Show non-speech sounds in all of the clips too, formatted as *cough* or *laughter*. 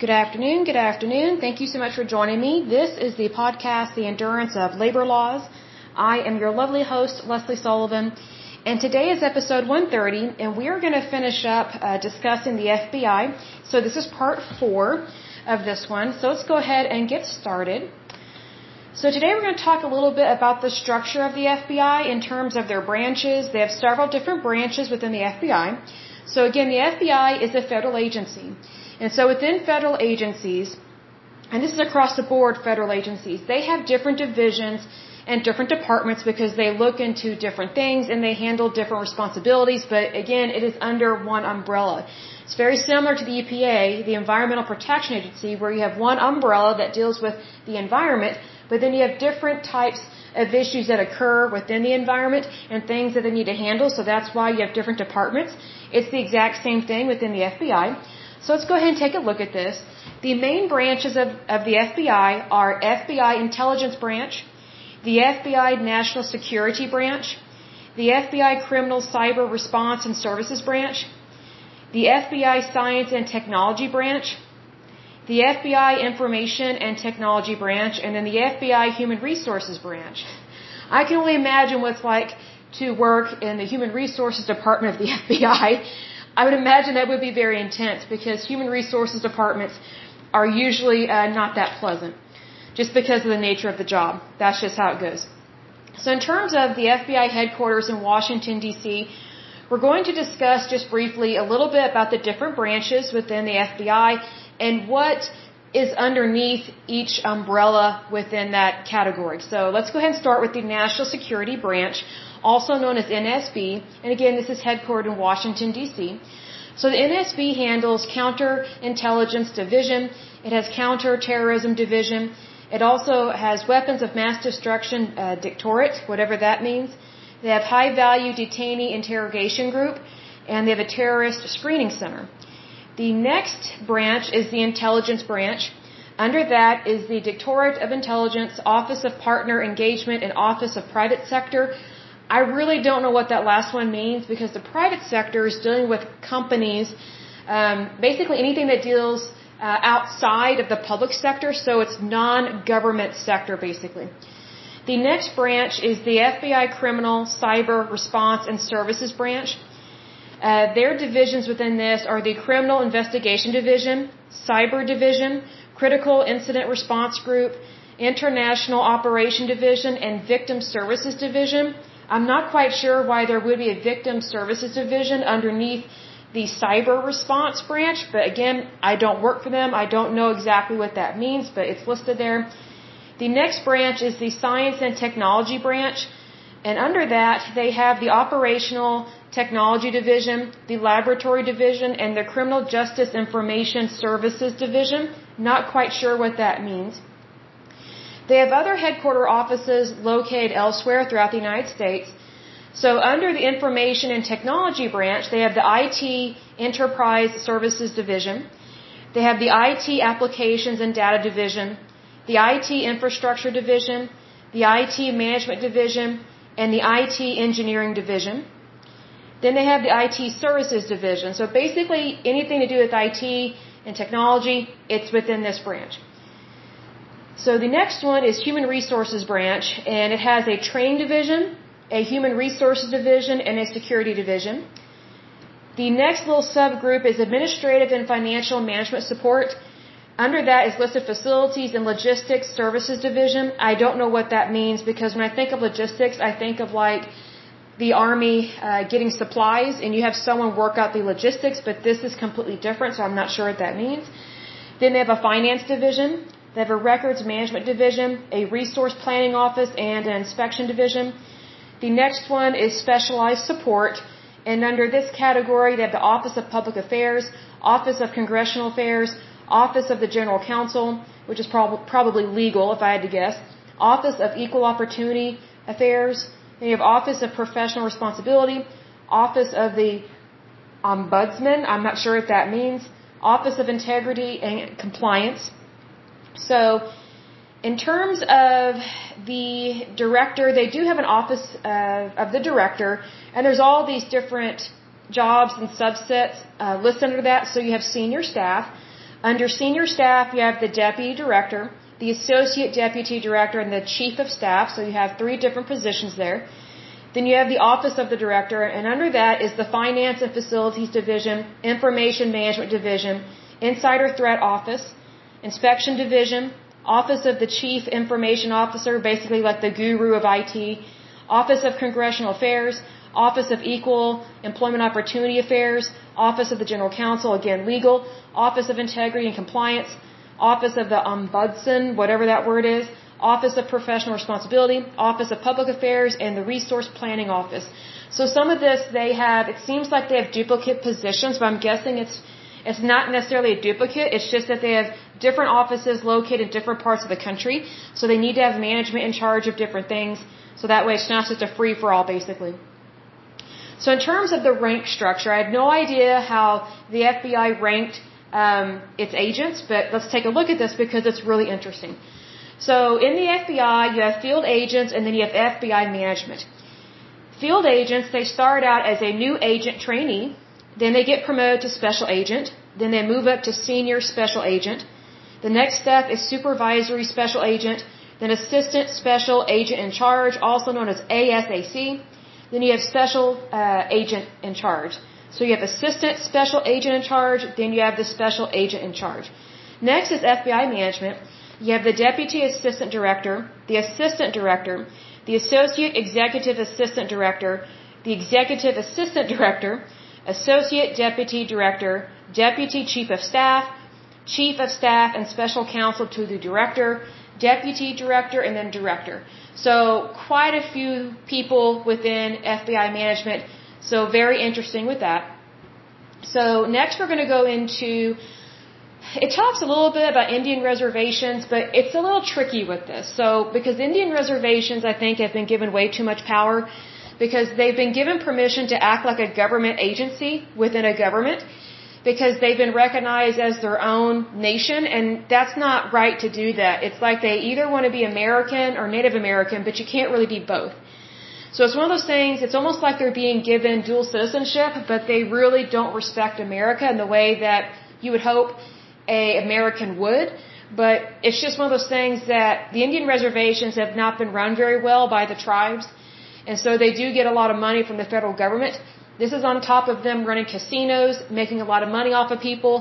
Good afternoon. Good afternoon. Thank you so much for joining me. This is the podcast, The Endurance of Labor Laws. I am your lovely host, Lesley Sullivan, and today is episode 130, and we are going to finish up uh, discussing the FBI. So this is part four of this one. So let's go ahead and get started. So today we're going to talk a little bit about the structure of the FBI in terms of their branches. They have several different branches within the FBI. So again, the FBI is a federal agency. And so within federal agencies, and this is across the board federal agencies, they have different divisions and different departments because they look into different things and they handle different responsibilities, but again, it is under one umbrella. It's very similar to the EPA, the Environmental Protection Agency, where you have one umbrella that deals with the environment, but then you have different types of issues that occur within the environment and things that they need to handle, so that's why you have different departments. It's the exact same thing within the FBI. So let's go ahead and take a look at this. The main branches of, of the FBI are FBI Intelligence Branch, the FBI National Security Branch, the FBI Criminal Cyber Response and Services Branch, the FBI Science and Technology Branch, the FBI Information and Technology Branch, and then the FBI Human Resources Branch. I can only imagine what it's like to work in the Human Resources Department of the *laughs* FBI. I would imagine that would be very intense because Human Resources Departments are usually uh, not that pleasant just because of the nature of the job. That's just how it goes. So in terms of the FBI headquarters in Washington, D.C., we're going to discuss just briefly a little bit about the different branches within the FBI and what is underneath each umbrella within that category. So let's go ahead and start with the National Security Branch, also known as NSB. And again, this is headquartered in Washington, D.C. So the NSB handles counterintelligence division. It has counterterrorism division. It also has weapons of mass destruction uh, directorate, whatever that means. They have high value detainee interrogation group, and they have a terrorist screening center. The next branch is the intelligence branch. Under that is the Directorate of Intelligence, Office of Partner Engagement, and Office of Private Sector. I really don't know what that last one means because the private sector is dealing with companies, um, basically anything that deals uh, outside of the public sector, so it's non-government sector basically. The next branch is the FBI Criminal Cyber Response and Services Branch. Uh, their divisions within this are the Criminal Investigation Division, Cyber Division, Critical Incident Response Group, International Operation Division, and Victim Services Division. I'm not quite sure why there would be a Victim Services Division underneath the cyber response branch, but again, I don't work for them. I don't know exactly what that means, but it's listed there. The next branch is the science and technology branch. And under that, they have the operational technology division, the laboratory division, and the criminal justice information services division. Not quite sure what that means. They have other headquarter offices located elsewhere throughout the United States. So under the Information and Technology branch, they have the IT Enterprise Services Division. They have the IT Applications and Data Division, the IT Infrastructure Division, the IT Management Division, and the IT Engineering Division. Then they have the IT Services Division. So basically anything to do with IT and technology, it's within this branch. So the next one is Human Resources Branch, and it has a training division, a human resources division, and a security division. The next little subgroup is administrative and financial management support. Under that is listed facilities and logistics services division. I don't know what that means because when I think of logistics, I think of like the army uh, getting supplies and you have someone work out the logistics, but this is completely different, so I'm not sure what that means. Then they have a finance division. They have a records management division, a resource planning office, and an inspection division. The next one is specialized support. And under this category, they have the Office of Public Affairs, Office of Congressional Affairs, Office of the General Counsel, which is prob- probably legal if I had to guess, Office of Equal Opportunity Affairs, then you have Office of Professional Responsibility, Office of the Ombudsman, I'm not sure what that means, Office of Integrity and Compliance. So, in terms of the director, they do have an office uh, of the director, and there's all these different jobs and subsets uh, listed under that. So you have senior staff. Under senior staff, you have the deputy director, the associate deputy director, and the chief of staff. So you have three different positions there. Then you have the office of the director, and under that is the finance and facilities division, information management division, insider threat office, inspection division, office of the chief information officer, basically like the guru of IT, office of congressional affairs, office of equal employment opportunity affairs, office of the general counsel, again legal, office of integrity and compliance, office of the ombudsman, whatever that word is, Office of Professional Responsibility, Office of Public Affairs, and the Resource Planning Office. So some of this they have, it seems like they have duplicate positions, but I'm guessing it's, it's not necessarily a duplicate, it's just that they have different offices located in different parts of the country, so they need to have management in charge of different things, so that way it's not just a free for all basically. So in terms of the rank structure, I had no idea how the FBI ranked um, its agents, but let's take a look at this because it's really interesting. So in the FBI, you have field agents and then you have FBI management. Field agents, they start out as a new agent trainee, then they get promoted to special agent, then they move up to senior special agent. The next step is supervisory special agent, then assistant special agent in charge, also known as ASAC. Then you have special uh, agent in charge. So you have assistant special agent in charge, then you have the special agent in charge. Next is FBI management. You have the deputy assistant director, the assistant director, the associate executive assistant director, the executive assistant director, associate deputy director, deputy chief of staff, chief of staff and special counsel to the director, deputy director, and then director. So quite a few people within FBI management. So very interesting with that. So next we're going to go into it talks a little bit about Indian reservations, but it's a little tricky with this. So, because Indian reservations, I think, have been given way too much power because they've been given permission to act like a government agency within a government because they've been recognized as their own nation, and that's not right to do that. It's like they either want to be American or Native American, but you can't really be both. So it's one of those things, it's almost like they're being given dual citizenship, but they really don't respect America in the way that you would hope a American would, but it's just one of those things that the Indian reservations have not been run very well by the tribes, and so they do get a lot of money from the federal government. This is on top of them running casinos, making a lot of money off of people,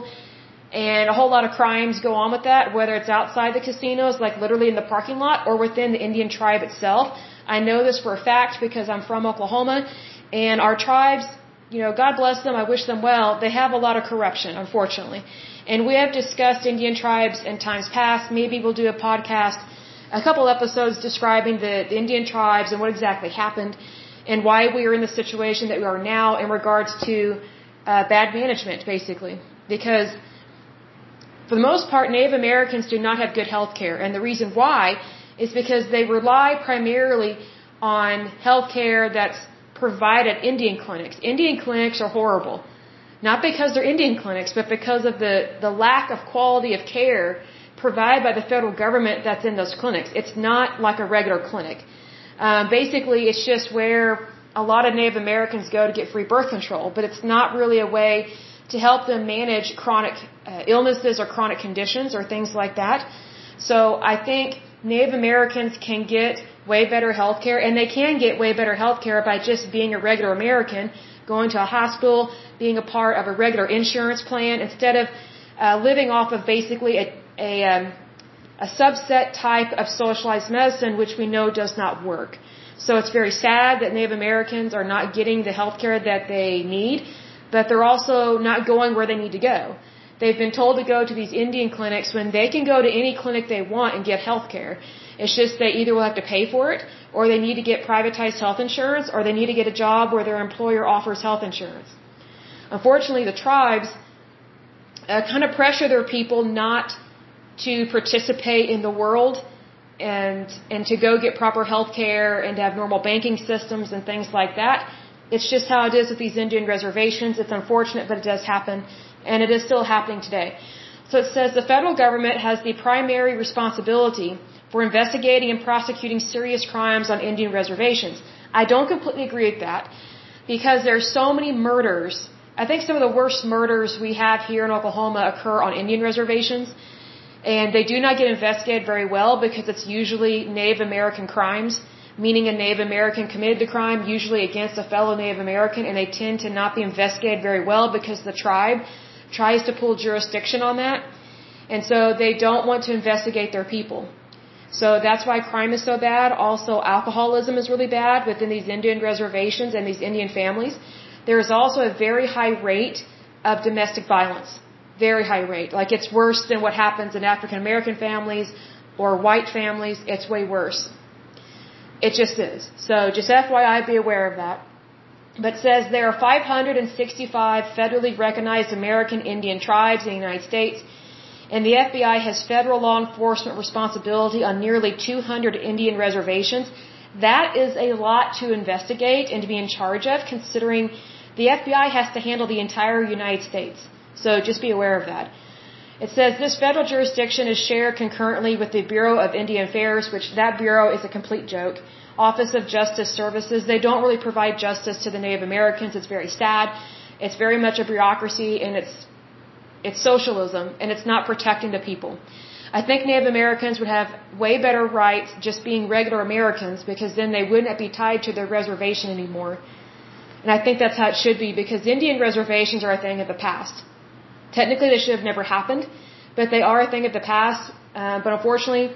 and a whole lot of crimes go on with that, whether it's outside the casinos, like literally in the parking lot, or within the Indian tribe itself. I know this for a fact because I'm from Oklahoma, and our tribes, you know, God bless them, I wish them well, they have a lot of corruption, unfortunately. And we have discussed Indian tribes in times past. Maybe we'll do a podcast, a couple episodes describing the, the Indian tribes and what exactly happened and why we are in the situation that we are now in regards to uh, bad management, basically. Because for the most part, Native Americans do not have good health care. And the reason why is because they rely primarily on health care that's provided Indian clinics. Indian clinics are horrible. Not because they're Indian clinics, but because of the, the lack of quality of care provided by the federal government that's in those clinics. It's not like a regular clinic. Um, basically, it's just where a lot of Native Americans go to get free birth control, but it's not really a way to help them manage chronic uh, illnesses or chronic conditions or things like that. So I think Native Americans can get way better health care, and they can get way better health care by just being a regular American, going to a hospital, being a part of a regular insurance plan, instead of uh, living off of basically a, a, um, a subset type of socialized medicine, which we know does not work. So it's very sad that Native Americans are not getting the health care that they need, but they're also not going where they need to go. They've been told to go to these Indian clinics when they can go to any clinic they want and get health care. It's just they either will have to pay for it, or they need to get privatized health insurance, or they need to get a job where their employer offers health insurance. Unfortunately, the tribes uh, kind of pressure their people not to participate in the world and and to go get proper health care and to have normal banking systems and things like that. It's just how it is with these Indian reservations. It's unfortunate, but it does happen, and it is still happening today. So it says the federal government has the primary responsibility for investigating and prosecuting serious crimes on Indian reservations. I don't completely agree with that because there are so many murders I think some of the worst murders we have here in Oklahoma occur on Indian reservations. And they do not get investigated very well because it's usually Native American crimes, meaning a Native American committed the crime, usually against a fellow Native American, and they tend to not be investigated very well because the tribe tries to pull jurisdiction on that. And so they don't want to investigate their people. So that's why crime is so bad. Also, alcoholism is really bad within these Indian reservations and these Indian families. There is also a very high rate of domestic violence. Very high rate. Like it's worse than what happens in African American families or white families. It's way worse. It just is. So just FYI, be aware of that. But says there are 565 federally recognized American Indian tribes in the United States, and the FBI has federal law enforcement responsibility on nearly 200 Indian reservations. That is a lot to investigate and to be in charge of, considering the FBI has to handle the entire United States. So just be aware of that. It says this federal jurisdiction is shared concurrently with the Bureau of Indian Affairs, which that bureau is a complete joke. Office of Justice Services, they don't really provide justice to the Native Americans. It's very sad. It's very much a bureaucracy and it's it's socialism and it's not protecting the people. I think Native Americans would have way better rights just being regular Americans because then they wouldn't be tied to their reservation anymore. And I think that's how it should be because Indian reservations are a thing of the past. Technically, they should have never happened, but they are a thing of the past. Uh, but unfortunately,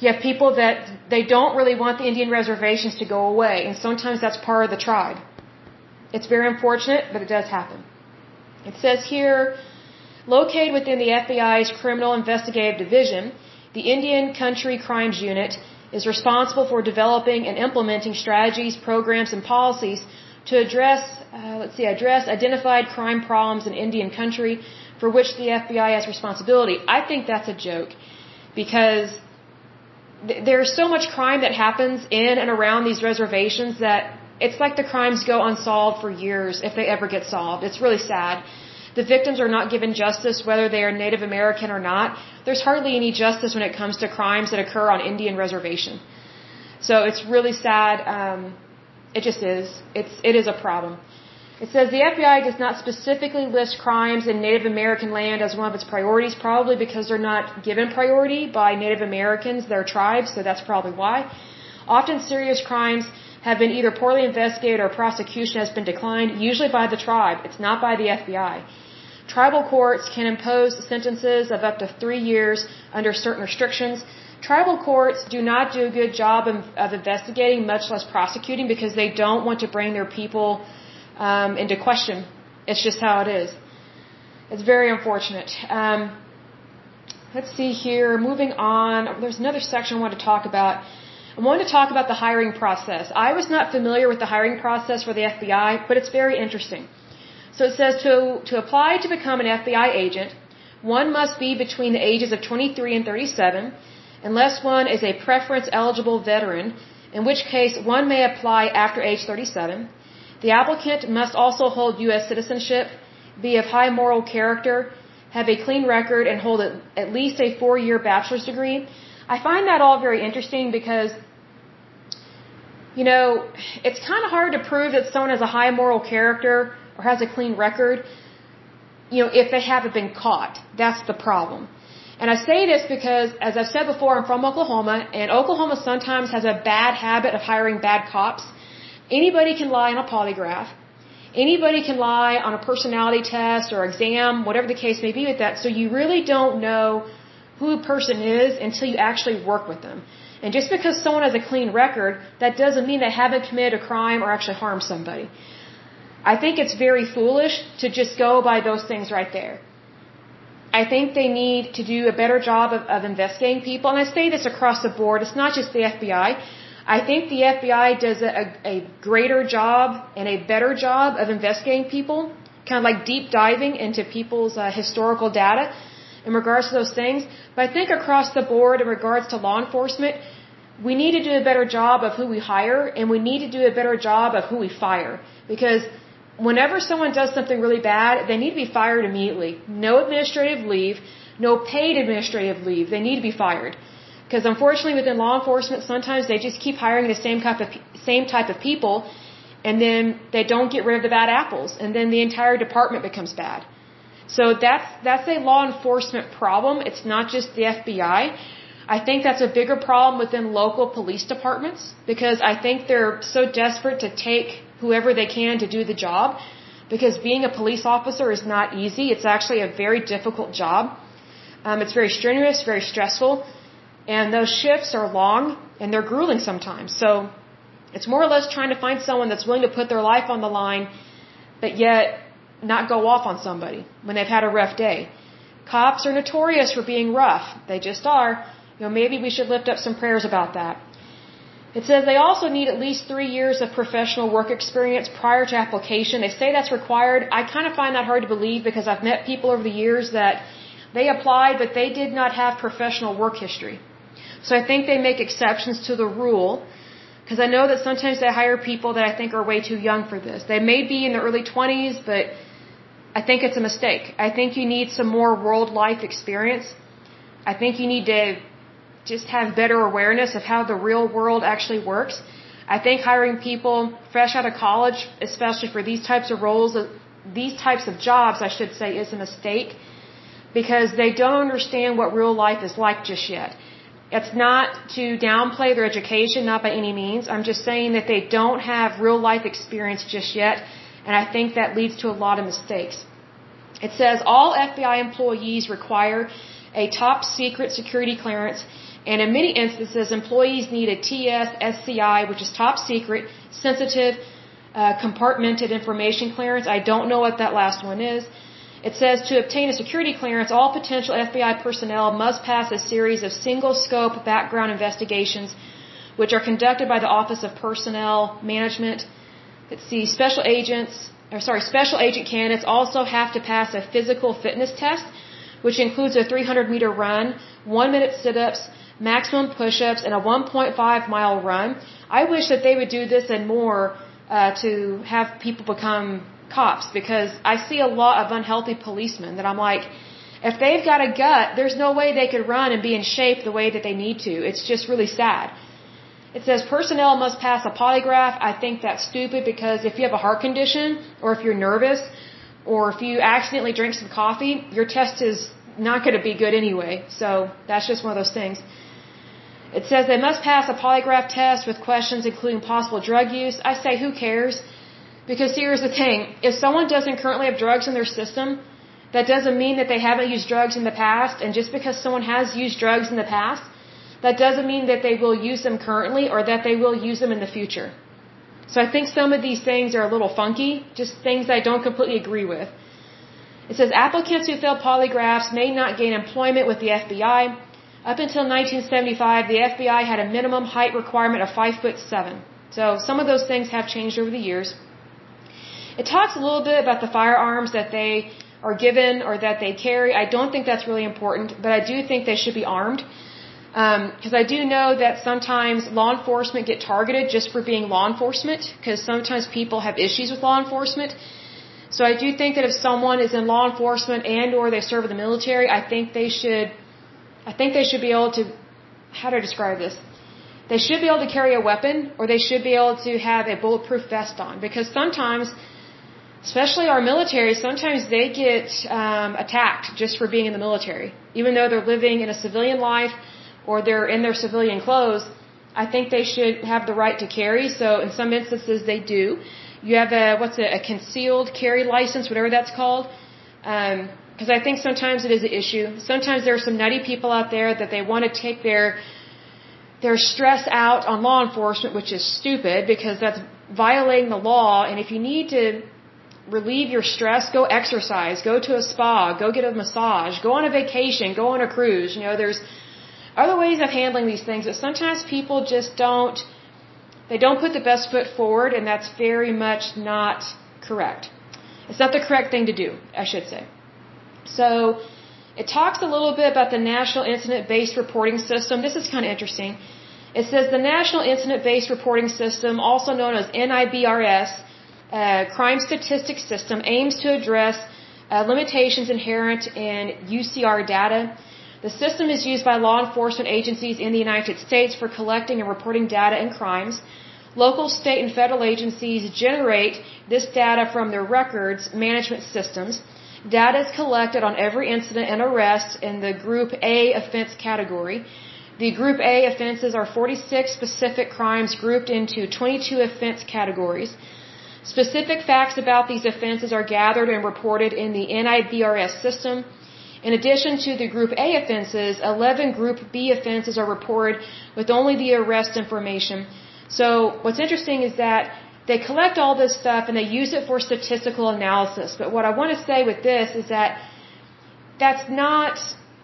you have people that they don't really want the Indian reservations to go away, and sometimes that's part of the tribe. It's very unfortunate, but it does happen. It says here, located within the FBI's Criminal Investigative Division, the Indian Country Crimes Unit is responsible for developing and implementing strategies, programs, and policies to address, uh, let's see, address identified crime problems in Indian country for which the FBI has responsibility. I think that's a joke because th- there's so much crime that happens in and around these reservations that it's like the crimes go unsolved for years if they ever get solved. It's really sad. The victims are not given justice whether they are Native American or not. There's hardly any justice when it comes to crimes that occur on Indian reservation. So it's really sad. Um, it just is. It's it is a problem. It says the FBI does not specifically list crimes in Native American land as one of its priorities, probably because they're not given priority by Native Americans, their tribes, so that's probably why. Often serious crimes have been either poorly investigated or prosecution has been declined, usually by the tribe. It's not by the FBI. Tribal courts can impose sentences of up to three years under certain restrictions. Tribal courts do not do a good job of, of investigating, much less prosecuting, because they don't want to bring their people um, into question. It's just how it is. It's very unfortunate. Um, let's see here. Moving on. There's another section I want to talk about. I want to talk about the hiring process. I was not familiar with the hiring process for the FBI, but it's very interesting. So it says to, to apply to become an FBI agent, one must be between the ages of 23 and 37 unless one is a preference eligible veteran, in which case one may apply after age 37. The applicant must also hold U.S. citizenship, be of high moral character, have a clean record, and hold at least a four year bachelor's degree. I find that all very interesting because, you know, it's kind of hard to prove that someone has a high moral character or has a clean record, you know, if they haven't been caught. That's the problem. And I say this because, as I've said before, I'm from Oklahoma, and Oklahoma sometimes has a bad habit of hiring bad cops. Anybody can lie on a polygraph. Anybody can lie on a personality test or exam, whatever the case may be with that. So you really don't know who a person is until you actually work with them. And just because someone has a clean record, that doesn't mean they haven't committed a crime or actually harmed somebody. I think it's very foolish to just go by those things right there. I think they need to do a better job of, of investigating people. And I say this across the board. It's not just the FBI. I think the FBI does a, a greater job and a better job of investigating people, kind of like deep diving into people's uh, historical data in regards to those things. But I think across the board in regards to law enforcement, we need to do a better job of who we hire and we need to do a better job of who we fire. Because whenever someone does something really bad, they need to be fired immediately. No administrative leave, no paid administrative leave. They need to be fired. Because unfortunately, within law enforcement, sometimes they just keep hiring the same type of same type of people, and then they don't get rid of the bad apples, and then the entire department becomes bad. So that's that's a law enforcement problem. It's not just the FBI. I think that's a bigger problem within local police departments because I think they're so desperate to take whoever they can to do the job because being a police officer is not easy. It's actually a very difficult job. Um, it's very strenuous, very stressful, and those shifts are long and they're grueling sometimes. So it's more or less trying to find someone that's willing to put their life on the line, but yet not go off on somebody when they've had a rough day. Cops are notorious for being rough. They just are. You know, maybe we should lift up some prayers about that. It says they also need at least three years of professional work experience prior to application. They say that's required. I kind of find that hard to believe because I've met people over the years that they applied, but they did not have professional work history. So I think they make exceptions to the rule because I know that sometimes they hire people that I think are way too young for this. They may be in their early 20s, but I think it's a mistake. I think you need some more world life experience. I think you need to just have better awareness of how the real world actually works. I think hiring people fresh out of college, especially for these types of roles, uh, these types of jobs, I should say, is a mistake because they don't understand what real life is like just yet. It's not to downplay their education, not by any means. I'm just saying that they don't have real life experience just yet, and I think that leads to a lot of mistakes. It says all FBI employees require a top secret security clearance and in many instances, employees need a TS SCI, which is top secret, sensitive, uh, compartmented information clearance. I don't know what that last one is. It says to obtain a security clearance, all potential FBI personnel must pass a series of single scope background investigations, which are conducted by the Office of Personnel Management. Let's see, special agents, or sorry, special agent candidates also have to pass a physical fitness test, which includes a 300 meter run, one minute sit ups, maximum push-ups, and a 1.5 mile run. I wish that they would do this and more uh, to have people become cops because I see a lot of unhealthy policemen that I'm like, if they've got a gut, there's no way they could run and be in shape the way that they need to. It's just really sad. It says personnel must pass a polygraph. I think that's stupid because if you have a heart condition or if you're nervous or if you accidentally drink some coffee, your test is not going to be good anyway. So that's just one of those things. It says they must pass a polygraph test with questions including possible drug use. I say, who cares? Because here's the thing. If someone doesn't currently have drugs in their system, that doesn't mean that they haven't used drugs in the past. And just because someone has used drugs in the past, that doesn't mean that they will use them currently or that they will use them in the future. So I think some of these things are a little funky, just things I don't completely agree with. It says applicants who fail polygraphs may not gain employment with the FBI up until 1975, the FBI had a minimum height requirement of 5 foot 7. So some of those things have changed over the years. It talks a little bit about the firearms that they are given or that they carry. I don't think that's really important, but I do think they should be armed. Because um, I do know that sometimes law enforcement get targeted just for being law enforcement, because sometimes people have issues with law enforcement. So I do think that if someone is in law enforcement and or they serve in the military, I think they should I think they should be able to, how do I describe this? They should be able to carry a weapon or they should be able to have a bulletproof vest on because sometimes, especially our military, sometimes they get um, attacked just for being in the military. Even though they're living in a civilian life or they're in their civilian clothes, I think they should have the right to carry. So in some instances they do. You have a, what's it, a concealed carry license, whatever that's called. Um, because I think sometimes it is an issue. Sometimes there are some nutty people out there that they want to take their their stress out on law enforcement, which is stupid because that's violating the law. And if you need to relieve your stress, go exercise, go to a spa, go get a massage, go on a vacation, go on a cruise. You know, there's other ways of handling these things that sometimes people just don't they don't put the best foot forward and that's very much not correct. It's not the correct thing to do, I should say. So it talks a little bit about the National Incident Based Reporting System. This is kind of interesting. It says the National Incident Based Reporting System, also known as NIBRS, uh, Crime Statistics System, aims to address uh, limitations inherent in UCR data. The system is used by law enforcement agencies in the United States for collecting and reporting data and crimes. local, state, and federal agencies generate this data from their records management systems. Data is collected on every incident and arrest in the Group A offense category. The Group A offenses are 46 specific crimes grouped into 22 offense categories. Specific facts about these offenses are gathered and reported in the NIBRS system. In addition to the Group A offenses, 11 Group B offenses are reported with only the arrest information. So what's interesting is that they collect all this stuff and they use it for statistical analysis. But what I want to say with this is that that's not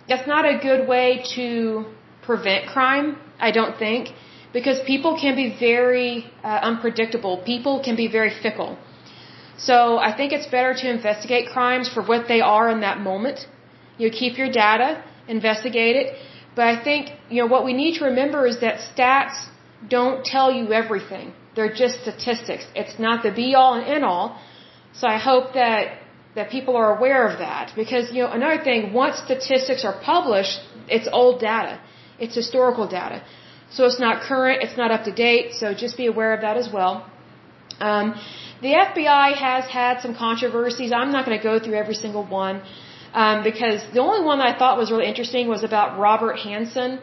that's not a good way to prevent crime, I don't think, because people can be very uh, unpredictable. People can be very fickle. So I think it's better to investigate crimes for what they are in that moment. You keep your data, investigate it. But I think, you know, what we need to remember is that stats don't tell you everything. They're just statistics. It's not the be all and end all. So I hope that that people are aware of that because you know another thing once statistics are published it's old data it's historical data. So it's not current, it's not up to date, so just be aware of that as well. Um, the FBI has had some controversies. I'm not going to go through every single one um, because the only one that I thought was really interesting was about Robert Hanssen.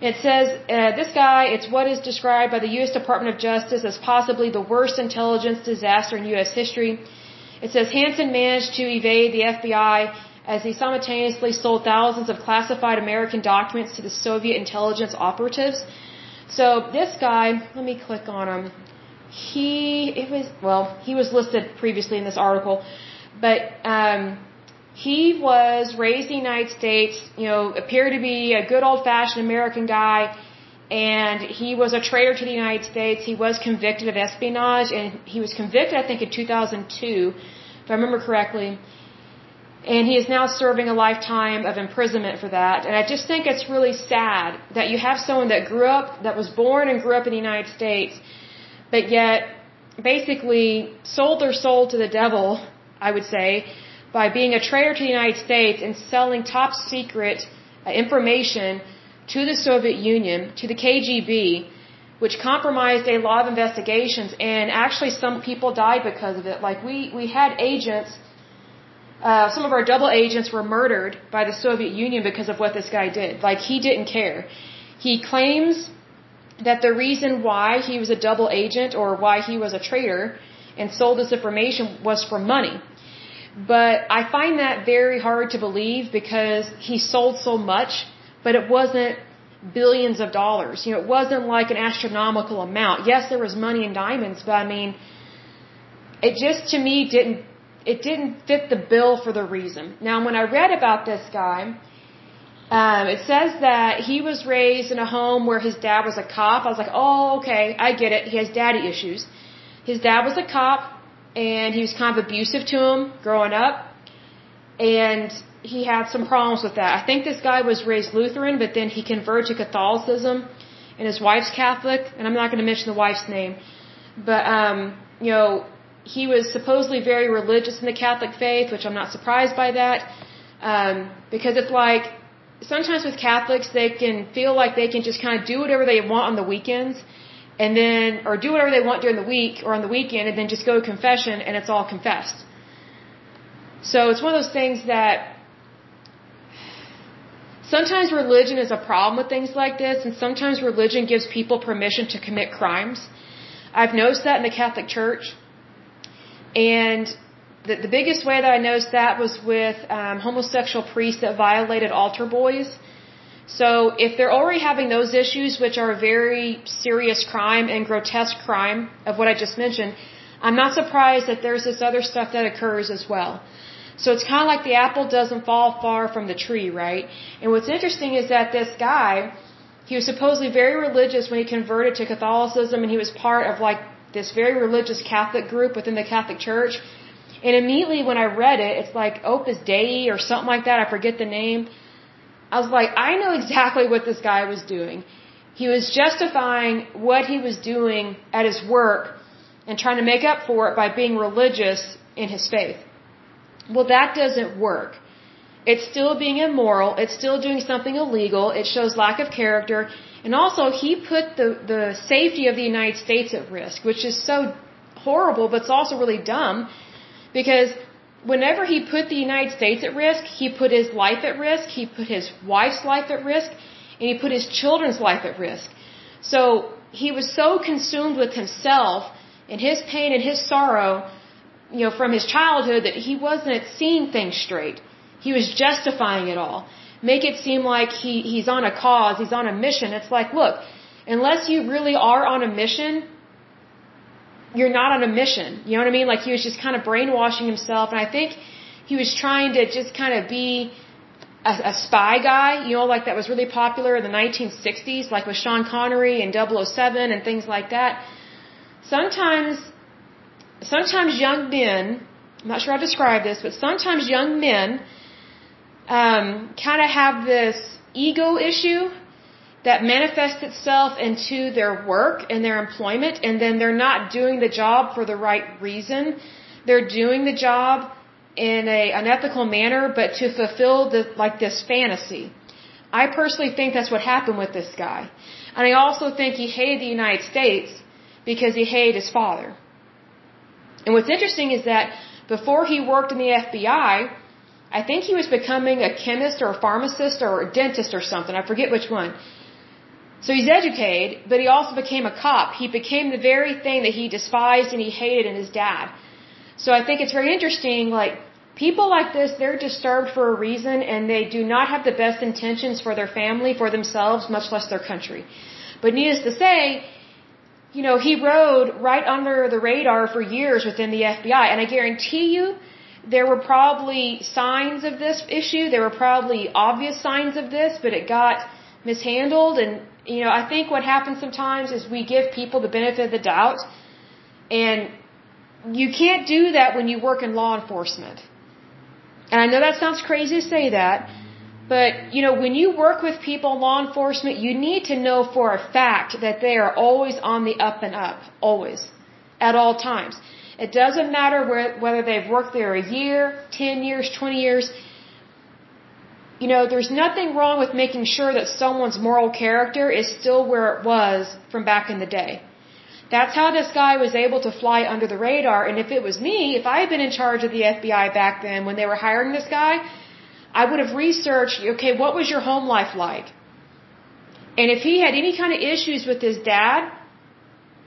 It says uh, this guy, it's what is described by the U.S. Department of Justice as possibly the worst intelligence disaster in U.S. history. It says Hanssen managed to evade the FBI as he simultaneously sold thousands of classified American documents to the Soviet intelligence operatives. So this guy, let me click on him. He, it was, well, he was listed previously in this article, but, um, he was raised in the United States, you know, appeared to be a good old fashioned American guy, and he was a traitor to the United States. He was convicted of espionage, and he was convicted, I think, in 2002, if I remember correctly and he is now serving a lifetime of imprisonment for that. And I just think it's really sad that you have someone that grew up, that was born and grew up in the United States, but yet basically sold their soul to the devil, I would say, by being a traitor to the United States and selling top secret uh, information to the Soviet Union, to the KGB, which compromised a lot of investigations, and actually some people died because of it. Like we, we had agents uh, some of our double agents were murdered by the Soviet Union because of what this guy did. Like, he didn't care. He claims that the reason why he was a double agent or why he was a traitor and sold this information was for money. But I find that very hard to believe because he sold so much, but it wasn't billions of dollars. You know, it wasn't like an astronomical amount. Yes, there was money in diamonds, but I mean, it just to me didn't it didn't fit the bill for the reason. Now, when I read about this guy, um, it says that he was raised in a home where his dad was a cop. I was like, oh, okay, I get it. He has daddy issues. His dad was a cop, and he was kind of abusive to him growing up, and he had some problems with that. I think this guy was raised Lutheran, but then he converted to Catholicism, and his wife's Catholic, and I'm not going to mention the wife's name, but um, you know, he was supposedly very religious in the Catholic faith, which I'm not surprised by that, um, because it's like sometimes with Catholics they can feel like they can just kind of do whatever they want on the weekends, and then or do whatever they want during the week or on the weekend, and then just go to confession and it's all confessed. So it's one of those things that sometimes religion is a problem with things like this, and sometimes religion gives people permission to commit crimes. I've noticed that in the Catholic Church. And the, the biggest way that I noticed that was with um, homosexual priests that violated altar boys. So if they're already having those issues, which are a very serious crime and grotesque crime of what I just mentioned, I'm not surprised that there's this other stuff that occurs as well. So it's kind of like the apple doesn't fall far from the tree, right? And what's interesting is that this guy, he was supposedly very religious when he converted to Catholicism and he was part of like this very religious Catholic group within the Catholic Church. And immediately when I read it, it's like Opus Dei or something like that. I forget the name. I was like, I know exactly what this guy was doing. He was justifying what he was doing at his work and trying to make up for it by being religious in his faith. Well, that doesn't work. It's still being immoral. It's still doing something illegal. It shows lack of character. And also, he put the, the safety of the United States at risk, which is so horrible, but it's also really dumb because whenever he put the United States at risk, he put his life at risk, he put his wife's life at risk, and he put his children's life at risk. So he was so consumed with himself and his pain and his sorrow, you know, from his childhood that he wasn't seeing things straight. He was justifying it all. Make it seem like he, he's on a cause, he's on a mission. It's like, look, unless you really are on a mission, you're not on a mission. You know what I mean? Like he was just kind of brainwashing himself. And I think he was trying to just kind of be a, a spy guy, you know, like that was really popular in the 1960s, like with Sean Connery and 007 and things like that. Sometimes, sometimes young men, I'm not sure how to describe this, but sometimes young men um, kind of have this ego issue that manifests itself into their work and their employment, and then they're not doing the job for the right reason. They're doing the job in a unethical manner, but to fulfill the like this fantasy. I personally think that's what happened with this guy. And I also think he hated the United States because he hated his father. And what's interesting is that before he worked in the FBI, I think he was becoming a chemist or a pharmacist or a dentist or something. I forget which one. So he's educated, but he also became a cop. He became the very thing that he despised and he hated in his dad. So I think it's very interesting, like, people like this, they're disturbed for a reason and they do not have the best intentions for their family, for themselves, much less their country. But needless to say, you know, he rode right under the radar for years within the FBI. And I guarantee you, there were probably signs of this issue. There were probably obvious signs of this, but it got mishandled and you know, I think what happens sometimes is we give people the benefit of the doubt, and you can't do that when you work in law enforcement. And I know that sounds crazy to say that, but you know, when you work with people in law enforcement, you need to know for a fact that they are always on the up and up, always, at all times. It doesn't matter whether they've worked there a year, 10 years, 20 years you know, there's nothing wrong with making sure that someone's moral character is still where it was from back in the day. That's how this guy was able to fly under the radar. And if it was me, if I had been in charge of the FBI back then when they were hiring this guy, I would have researched, okay, what was your home life like? And if he had any kind of issues with his dad,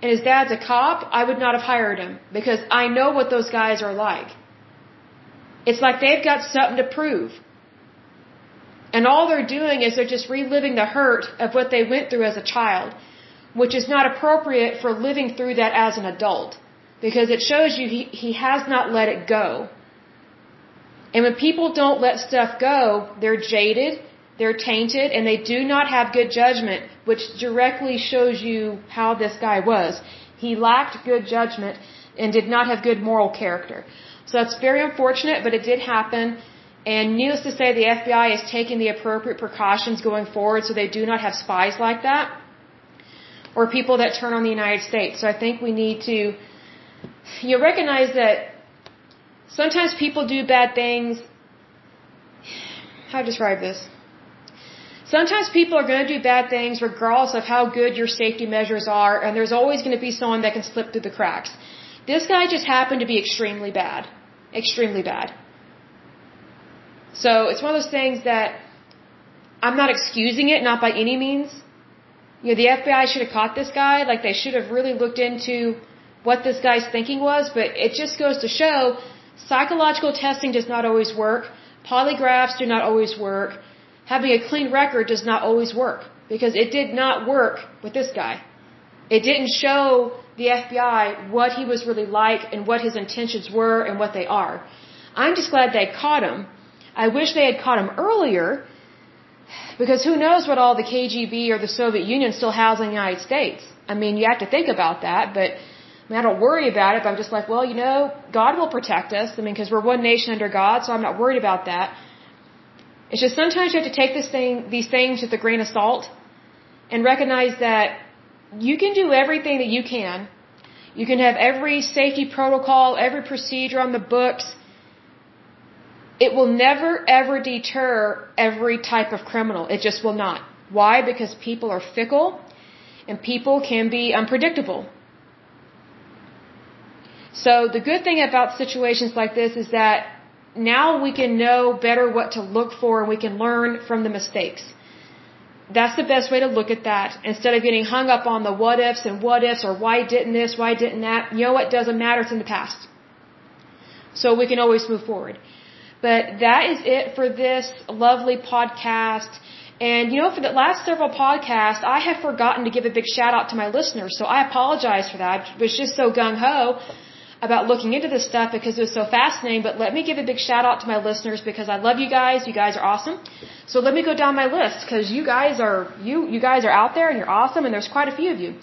and his dad's a cop, I would not have hired him because I know what those guys are like. It's like they've got something to prove. And all they're doing is they're just reliving the hurt of what they went through as a child, which is not appropriate for living through that as an adult. Because it shows you he, he has not let it go. And when people don't let stuff go, they're jaded, they're tainted, and they do not have good judgment, which directly shows you how this guy was. He lacked good judgment and did not have good moral character. So that's very unfortunate, but it did happen. And needless to say, the FBI is taking the appropriate precautions going forward so they do not have spies like that or people that turn on the United States. So I think we need to you recognize that sometimes people do bad things. How to describe this? Sometimes people are going to do bad things regardless of how good your safety measures are, and there's always going to be someone that can slip through the cracks. This guy just happened to be extremely bad. Extremely bad. So it's one of those things that I'm not excusing it, not by any means. You know, the FBI should have caught this guy. Like they should have really looked into what this guy's thinking was. But it just goes to show psychological testing does not always work. Polygraphs do not always work. Having a clean record does not always work because it did not work with this guy. It didn't show the FBI what he was really like and what his intentions were and what they are. I'm just glad they caught him I wish they had caught him earlier because who knows what all the KGB or the Soviet Union still has in the United States. I mean, you have to think about that, but I, mean, I don't worry about it. But I'm just like, well, you know, God will protect us. I mean, because we're one nation under God, so I'm not worried about that. It's just sometimes you have to take this thing, these things with a grain of salt and recognize that you can do everything that you can. You can have every safety protocol, every procedure on the books, it will never ever deter every type of criminal. It just will not. Why? Because people are fickle and people can be unpredictable. So the good thing about situations like this is that now we can know better what to look for and we can learn from the mistakes. That's the best way to look at that. Instead of getting hung up on the what ifs and what ifs or why didn't this, why didn't that, you know what, doesn't matter, it's in the past. So we can always move forward. But that is it for this lovely podcast. And you know, for the last several podcasts, I have forgotten to give a big shout out to my listeners. So I apologize for that. I was just so gung ho about looking into this stuff because it was so fascinating. But let me give a big shout out to my listeners because I love you guys. You guys are awesome. So let me go down my list because you guys are you you guys are out there and you're awesome and there's quite a few of you.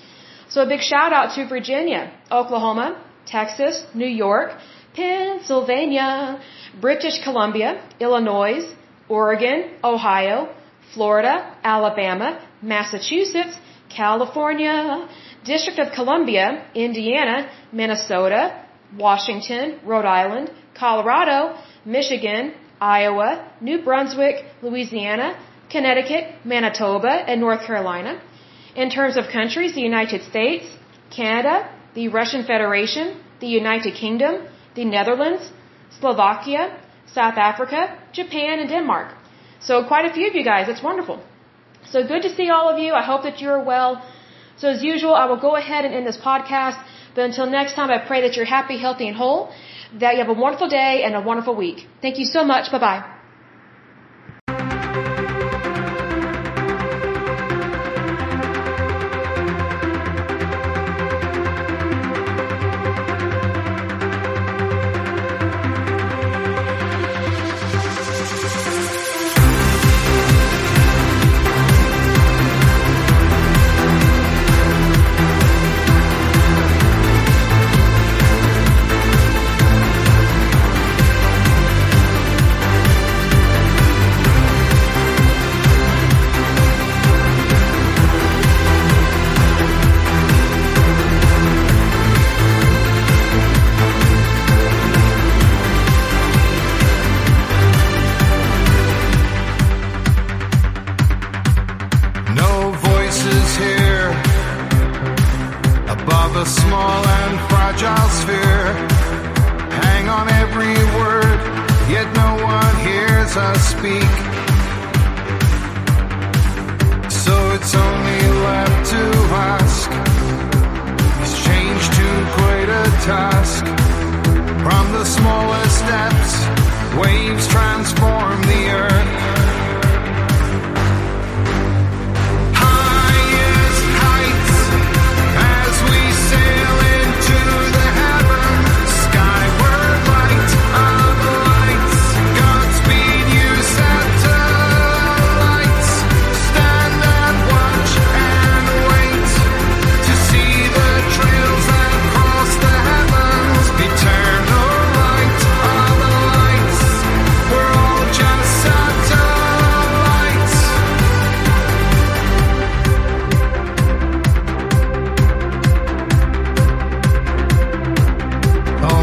So a big shout out to Virginia, Oklahoma, Texas, New York, Pennsylvania, British Columbia, Illinois, Oregon, Ohio, Florida, Alabama, Massachusetts, California, District of Columbia, Indiana, Minnesota, Washington, Rhode Island, Colorado, Michigan, Iowa, New Brunswick, Louisiana, Connecticut, Manitoba, and North Carolina. In terms of countries, the United States, Canada, the Russian Federation, the United Kingdom, the Netherlands, Slovakia, South Africa, Japan, and Denmark. So quite a few of you guys. That's wonderful. So good to see all of you. I hope that you're well. So as usual, I will go ahead and end this podcast. But until next time, I pray that you're happy, healthy, and whole that you have a wonderful day and a wonderful week. Thank you so much. Bye bye. Us speak. So it's only left to ask Is change too great a task? From the smallest steps, waves transform the earth.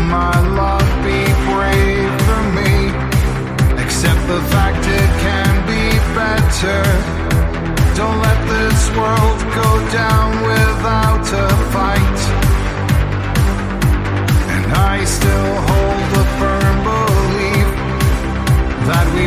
my love be brave for me. Accept the fact it can be better. Don't let this world go down without a fight. And I still hold firm belief that we